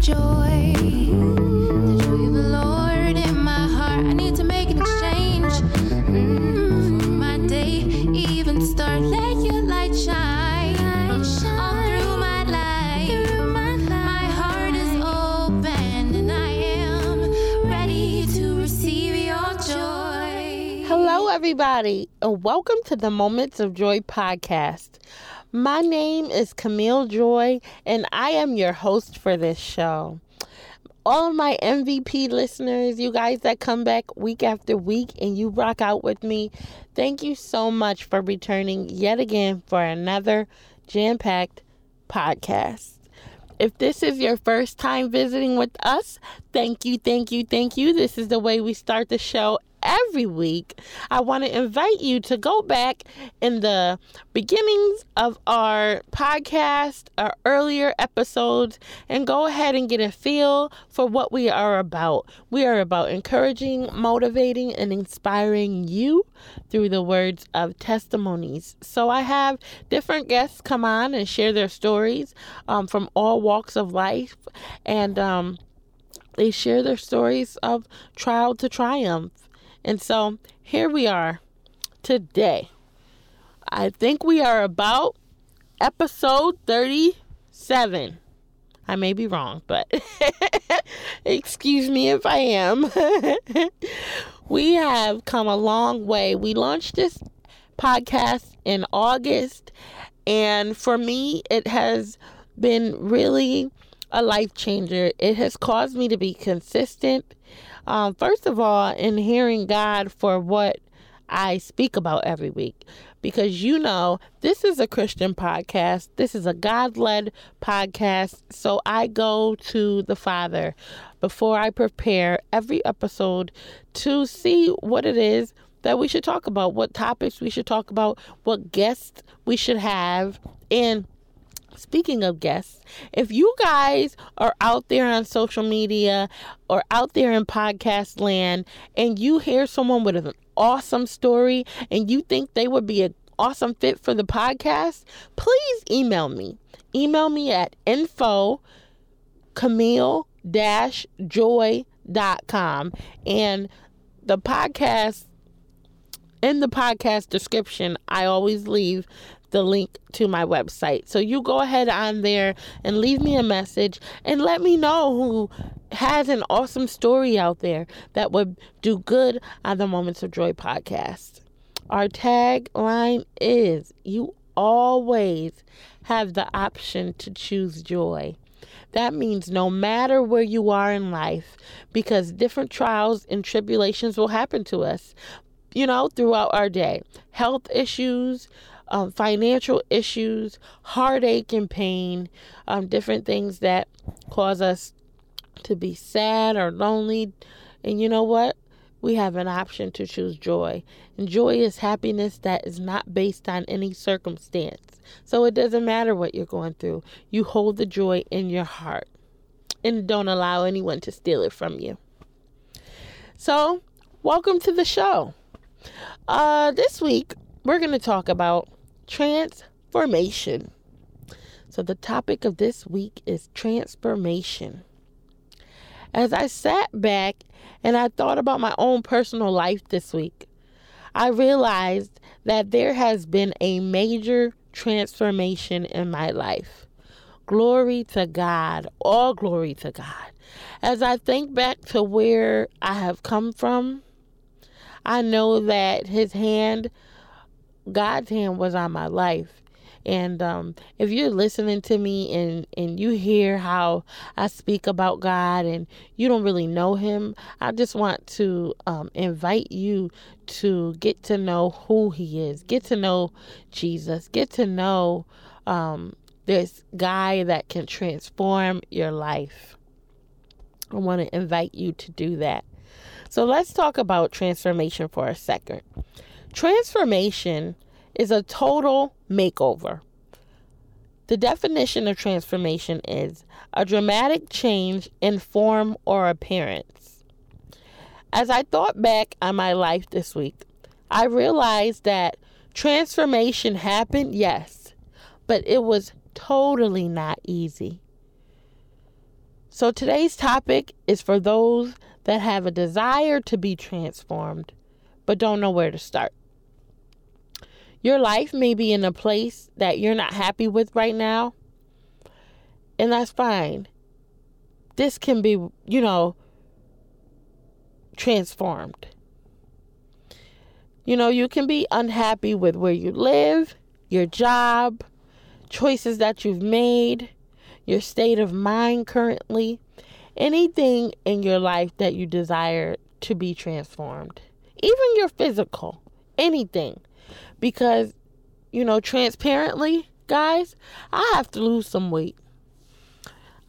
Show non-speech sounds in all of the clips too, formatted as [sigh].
joy. The joy of the Lord in my heart. I need to make an exchange. Mm, for my day even start. Let your light shine. All through my life. My heart is open and I am ready to receive your joy. Hello, everybody, and welcome to the Moments of Joy podcast. My name is Camille Joy, and I am your host for this show. All my MVP listeners, you guys that come back week after week and you rock out with me, thank you so much for returning yet again for another jam packed podcast. If this is your first time visiting with us, thank you, thank you, thank you. This is the way we start the show every week. I want to invite you to go back in the beginnings of our podcast, our earlier episodes, and go ahead and get a feel for what we are about. We are about encouraging, motivating, and inspiring you through the words of testimonies. So I have different guests come on and share their stories um, from all walks of life, and um, they share their stories of trial to triumph. And so here we are today. I think we are about episode 37. I may be wrong, but [laughs] excuse me if I am. [laughs] we have come a long way. We launched this podcast in August, and for me, it has been really a life changer. It has caused me to be consistent. Um, first of all, in hearing God for what I speak about every week. Because you know, this is a Christian podcast, this is a God led podcast. So I go to the Father before I prepare every episode to see what it is that we should talk about, what topics we should talk about, what guests we should have. And Speaking of guests, if you guys are out there on social media or out there in podcast land and you hear someone with an awesome story and you think they would be an awesome fit for the podcast, please email me. Email me at info camille joy.com and the podcast in the podcast description I always leave the link to my website. So you go ahead on there and leave me a message and let me know who has an awesome story out there that would do good on the Moments of Joy podcast. Our tagline is You always have the option to choose joy. That means no matter where you are in life, because different trials and tribulations will happen to us, you know, throughout our day. Health issues, um, financial issues, heartache and pain, um, different things that cause us to be sad or lonely. And you know what? We have an option to choose joy. And joy is happiness that is not based on any circumstance. So it doesn't matter what you're going through. You hold the joy in your heart and don't allow anyone to steal it from you. So, welcome to the show. Uh, this week, we're going to talk about transformation. So, the topic of this week is transformation. As I sat back and I thought about my own personal life this week, I realized that there has been a major transformation in my life. Glory to God. All glory to God. As I think back to where I have come from, I know that His hand God's hand was on my life. And um, if you're listening to me and, and you hear how I speak about God and you don't really know Him, I just want to um, invite you to get to know who He is, get to know Jesus, get to know um, this guy that can transform your life. I want to invite you to do that. So let's talk about transformation for a second. Transformation is a total makeover. The definition of transformation is a dramatic change in form or appearance. As I thought back on my life this week, I realized that transformation happened, yes, but it was totally not easy. So today's topic is for those that have a desire to be transformed but don't know where to start. Your life may be in a place that you're not happy with right now, and that's fine. This can be, you know, transformed. You know, you can be unhappy with where you live, your job, choices that you've made, your state of mind currently, anything in your life that you desire to be transformed, even your physical, anything. Because, you know, transparently, guys, I have to lose some weight.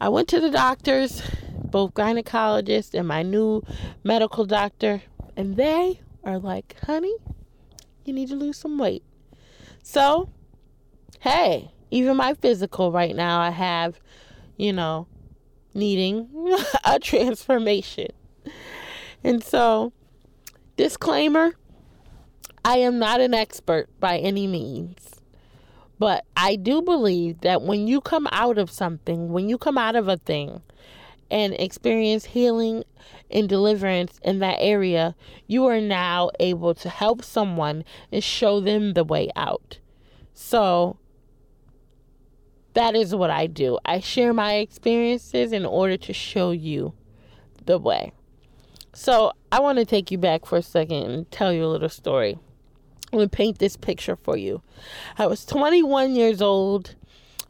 I went to the doctors, both gynecologists and my new medical doctor, and they are like, honey, you need to lose some weight. So, hey, even my physical right now, I have, you know, needing [laughs] a transformation. And so, disclaimer I am not an expert by any means. But I do believe that when you come out of something, when you come out of a thing and experience healing and deliverance in that area, you are now able to help someone and show them the way out. So that is what I do. I share my experiences in order to show you the way. So I want to take you back for a second and tell you a little story. I'm going to paint this picture for you. I was 21 years old.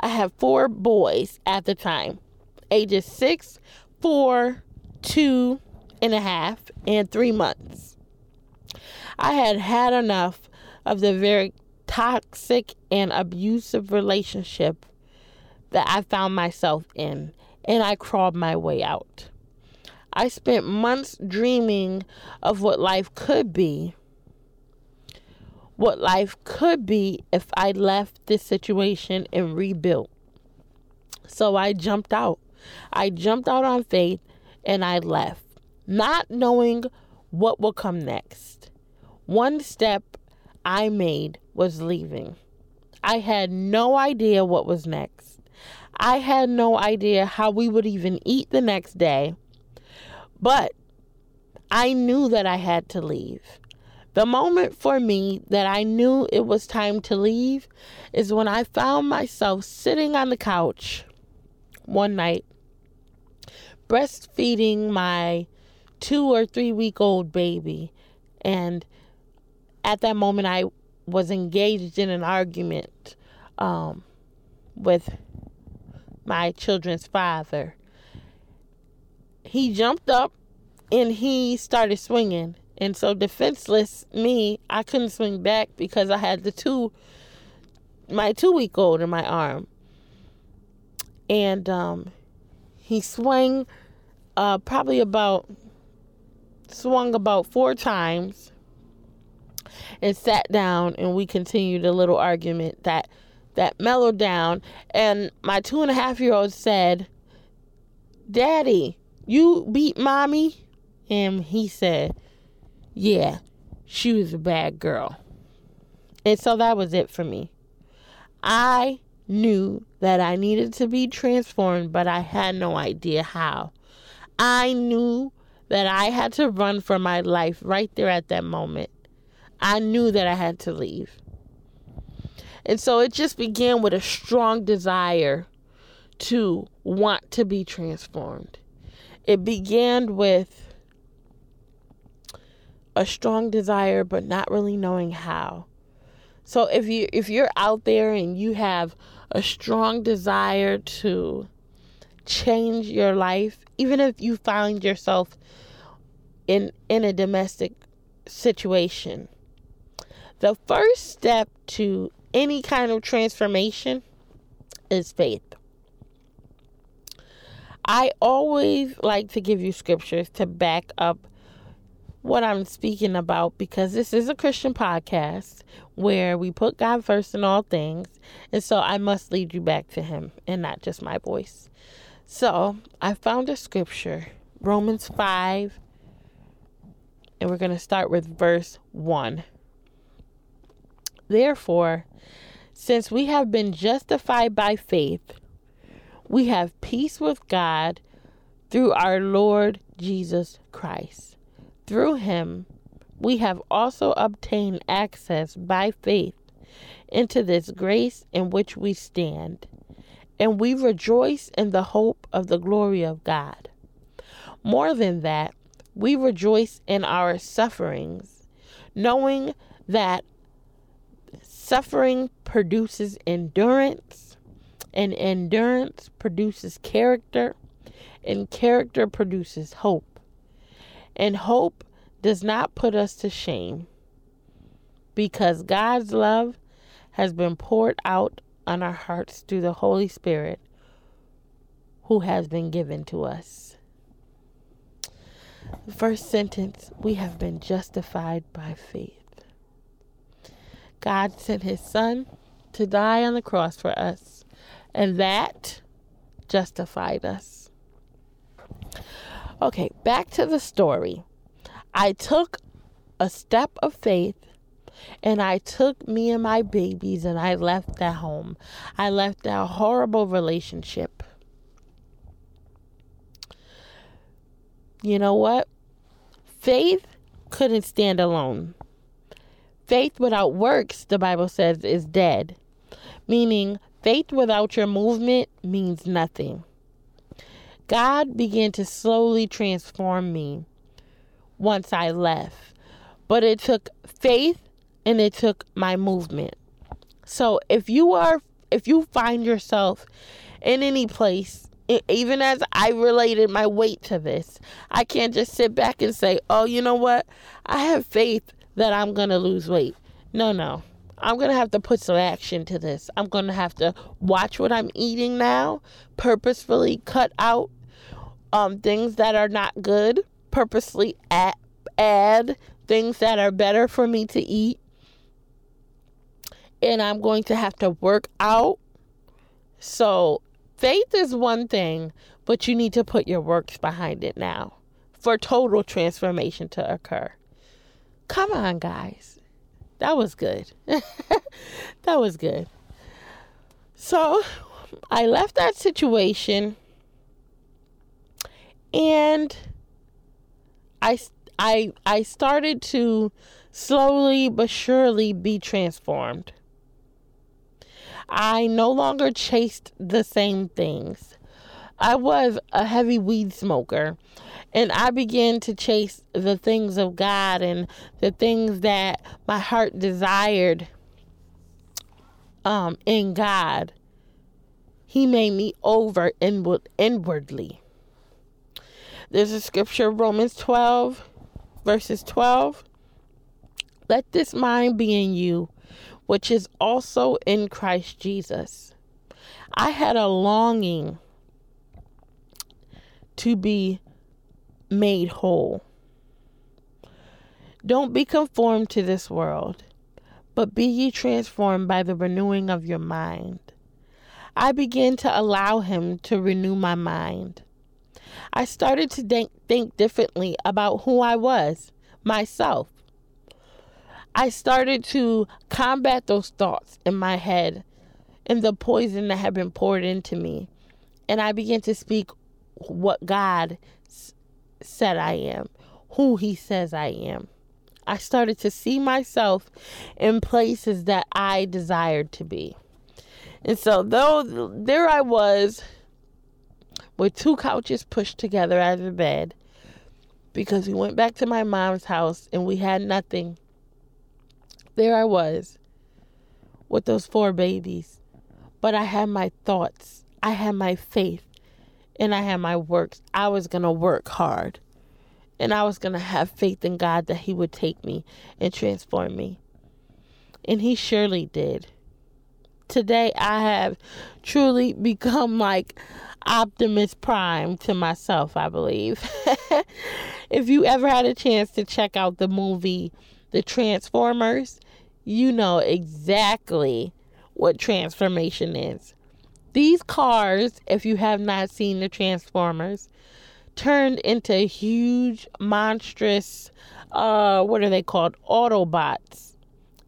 I have four boys at the time, ages six, four, two and a half, and three months. I had had enough of the very toxic and abusive relationship that I found myself in, and I crawled my way out. I spent months dreaming of what life could be what life could be if I left this situation and rebuilt. So I jumped out. I jumped out on faith and I left, not knowing what will come next. One step I made was leaving. I had no idea what was next. I had no idea how we would even eat the next day. But I knew that I had to leave. The moment for me that I knew it was time to leave is when I found myself sitting on the couch one night, breastfeeding my two or three week old baby. And at that moment, I was engaged in an argument um, with my children's father. He jumped up and he started swinging and so defenseless me, I couldn't swing back because I had the two my two week old in my arm. And um, he swung uh, probably about swung about four times and sat down and we continued a little argument that that mellowed down and my two and a half year old said daddy you beat mommy and he said yeah, she was a bad girl. And so that was it for me. I knew that I needed to be transformed, but I had no idea how. I knew that I had to run for my life right there at that moment. I knew that I had to leave. And so it just began with a strong desire to want to be transformed. It began with a strong desire but not really knowing how. So if you if you're out there and you have a strong desire to change your life, even if you find yourself in in a domestic situation, the first step to any kind of transformation is faith. I always like to give you scriptures to back up what I'm speaking about because this is a Christian podcast where we put God first in all things. And so I must lead you back to Him and not just my voice. So I found a scripture, Romans 5, and we're going to start with verse 1. Therefore, since we have been justified by faith, we have peace with God through our Lord Jesus Christ. Through him, we have also obtained access by faith into this grace in which we stand, and we rejoice in the hope of the glory of God. More than that, we rejoice in our sufferings, knowing that suffering produces endurance, and endurance produces character, and character produces hope. And hope does not put us to shame because God's love has been poured out on our hearts through the Holy Spirit who has been given to us. The first sentence we have been justified by faith. God sent his son to die on the cross for us, and that justified us. Okay, back to the story. I took a step of faith and I took me and my babies and I left that home. I left that horrible relationship. You know what? Faith couldn't stand alone. Faith without works, the Bible says, is dead. Meaning, faith without your movement means nothing. God began to slowly transform me once I left. But it took faith and it took my movement. So if you are if you find yourself in any place even as I related my weight to this, I can't just sit back and say, "Oh, you know what? I have faith that I'm going to lose weight." No, no. I'm going to have to put some action to this. I'm going to have to watch what I'm eating now, purposefully cut out um, things that are not good, purposely add, add things that are better for me to eat. And I'm going to have to work out. So, faith is one thing, but you need to put your works behind it now for total transformation to occur. Come on, guys. That was good. [laughs] that was good. So, I left that situation and I I I started to slowly but surely be transformed. I no longer chased the same things. I was a heavy weed smoker and I began to chase the things of God and the things that my heart desired um, in God. He made me over inward, inwardly. There's a scripture, Romans 12, verses 12. Let this mind be in you, which is also in Christ Jesus. I had a longing to be made whole. Don't be conformed to this world, but be ye transformed by the renewing of your mind. I began to allow Him to renew my mind. I started to think, differently about who I was, myself. I started to combat those thoughts in my head and the poison that had been poured into me. And I began to speak what God s- said I am, who He says I am. I started to see myself in places that I desired to be. And so, though there I was with two couches pushed together as a bed because we went back to my mom's house and we had nothing. There I was with those four babies. But I had my thoughts, I had my faith, and I had my works. I was going to work hard. And I was going to have faith in God that He would take me and transform me. And He surely did. Today, I have truly [laughs] become like Optimus Prime to myself, I believe. [laughs] if you ever had a chance to check out the movie The Transformers, you know exactly what transformation is. These cars, if you have not seen the Transformers, turned into huge, monstrous, uh, what are they called? Autobots.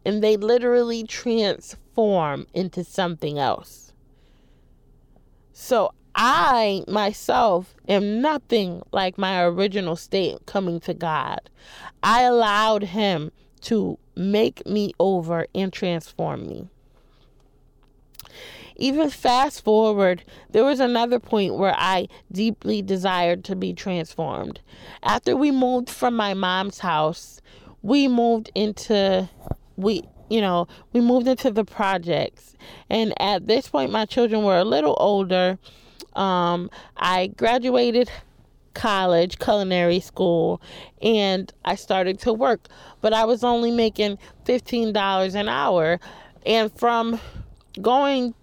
And they literally transform into something else. So I myself am nothing like my original state coming to God. I allowed Him to make me over and transform me. Even fast forward, there was another point where I deeply desired to be transformed. After we moved from my mom's house, we moved into we you know, we moved into the projects. And at this point my children were a little older. Um I graduated college, culinary school, and I started to work, but I was only making $15 an hour. And from going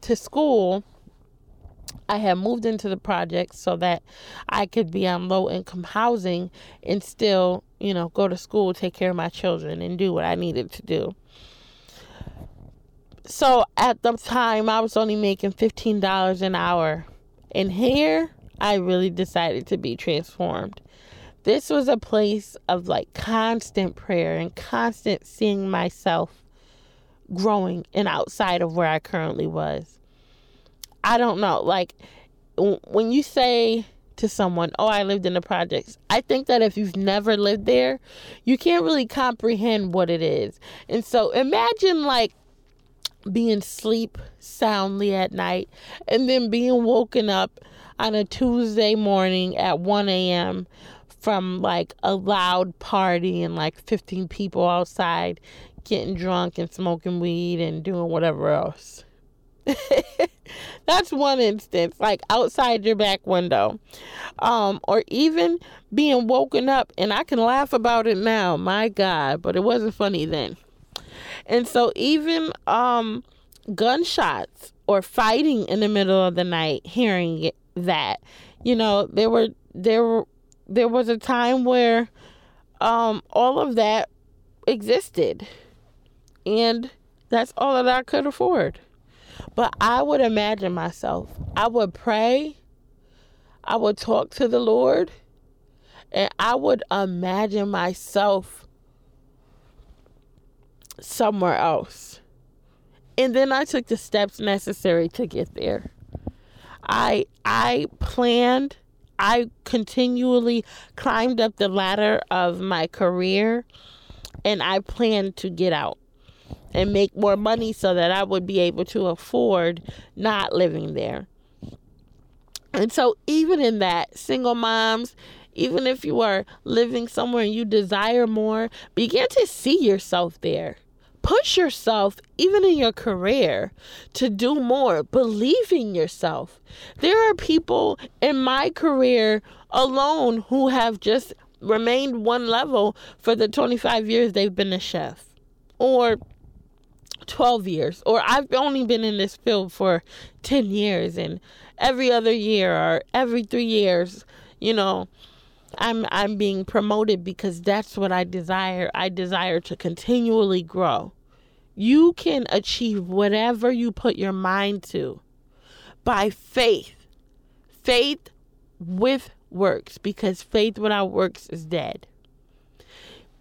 to school, I had moved into the project so that I could be on low income housing and still, you know, go to school, take care of my children, and do what I needed to do. So at the time, I was only making $15 an hour. And here, I really decided to be transformed. This was a place of like constant prayer and constant seeing myself growing and outside of where I currently was. I don't know. Like when you say to someone, Oh, I lived in the projects, I think that if you've never lived there, you can't really comprehend what it is. And so imagine like being sleep soundly at night and then being woken up on a Tuesday morning at 1 a.m. from like a loud party and like 15 people outside getting drunk and smoking weed and doing whatever else. [laughs] That's one instance, like outside your back window. Um, or even being woken up, and I can laugh about it now, my God, but it wasn't funny then. And so, even um, gunshots or fighting in the middle of the night, hearing that. You know, there were there there was a time where um all of that existed. And that's all that I could afford. But I would imagine myself. I would pray. I would talk to the Lord. And I would imagine myself somewhere else. And then I took the steps necessary to get there. I I planned I continually climbed up the ladder of my career and I planned to get out and make more money so that I would be able to afford not living there. And so even in that single moms even if you are living somewhere and you desire more, begin to see yourself there push yourself, even in your career, to do more. Believe in yourself. There are people in my career alone who have just remained one level for the 25 years they've been a chef, or 12 years, or I've only been in this field for 10 years, and every other year or every three years, you know. I'm I'm being promoted because that's what I desire. I desire to continually grow. You can achieve whatever you put your mind to by faith. Faith with works, because faith without works is dead.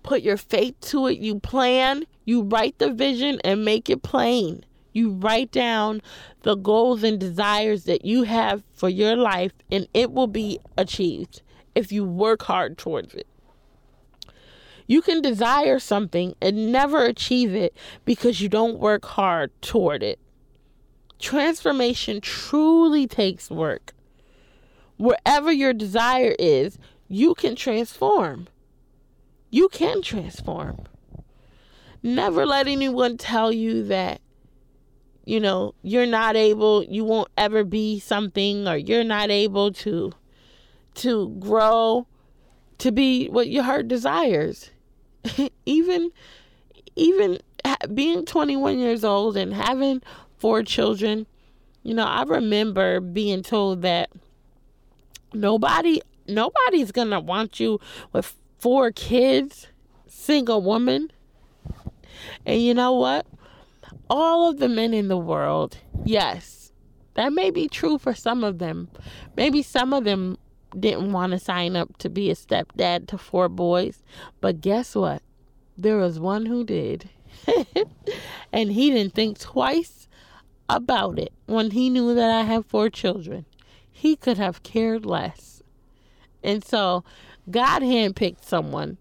Put your faith to it. You plan, you write the vision, and make it plain. You write down the goals and desires that you have for your life, and it will be achieved if you work hard towards it. You can desire something and never achieve it because you don't work hard toward it. Transformation truly takes work. Wherever your desire is, you can transform. You can transform. Never let anyone tell you that, you know, you're not able, you won't ever be something, or you're not able to to grow to be what your heart desires. [laughs] even even being 21 years old and having four children, you know, I remember being told that nobody nobody's to want you with four kids, single woman. And you know what? All of the men in the world, yes, that may be true for some of them. Maybe some of them didn't want to sign up to be a stepdad to four boys. But guess what? There was one who did. [laughs] and he didn't think twice about it when he knew that I have four children. He could have cared less. And so God handpicked someone,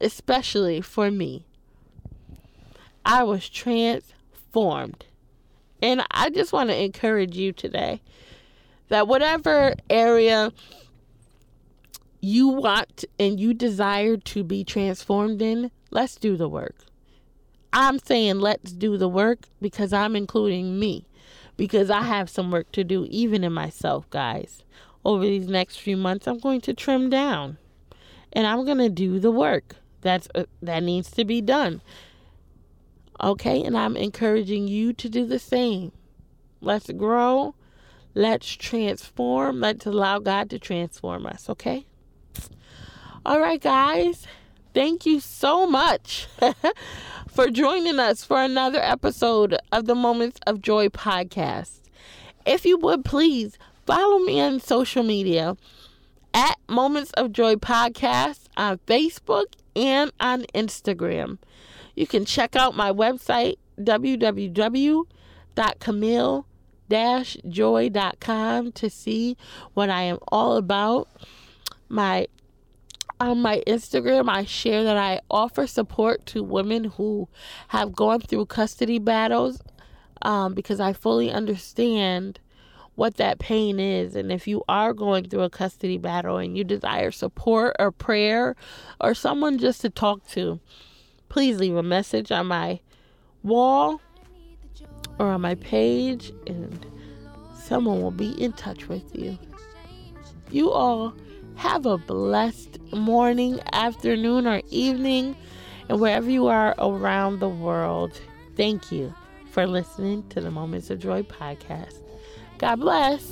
especially for me. I was transformed. And I just want to encourage you today that whatever area you want and you desire to be transformed in, let's do the work. I'm saying let's do the work because I'm including me because I have some work to do even in myself, guys. Over these next few months, I'm going to trim down and I'm going to do the work that's uh, that needs to be done. Okay? And I'm encouraging you to do the same. Let's grow. Let's transform. Let's allow God to transform us, okay? All right, guys. Thank you so much [laughs] for joining us for another episode of the Moments of Joy podcast. If you would please follow me on social media at Moments of Joy podcast on Facebook and on Instagram. You can check out my website www.camille-joy.com to see what I am all about. My on my Instagram, I share that I offer support to women who have gone through custody battles um, because I fully understand what that pain is. And if you are going through a custody battle and you desire support or prayer or someone just to talk to, please leave a message on my wall or on my page and someone will be in touch with you. You all have a blessed morning, afternoon, or evening, and wherever you are around the world. Thank you for listening to the Moments of Joy podcast. God bless.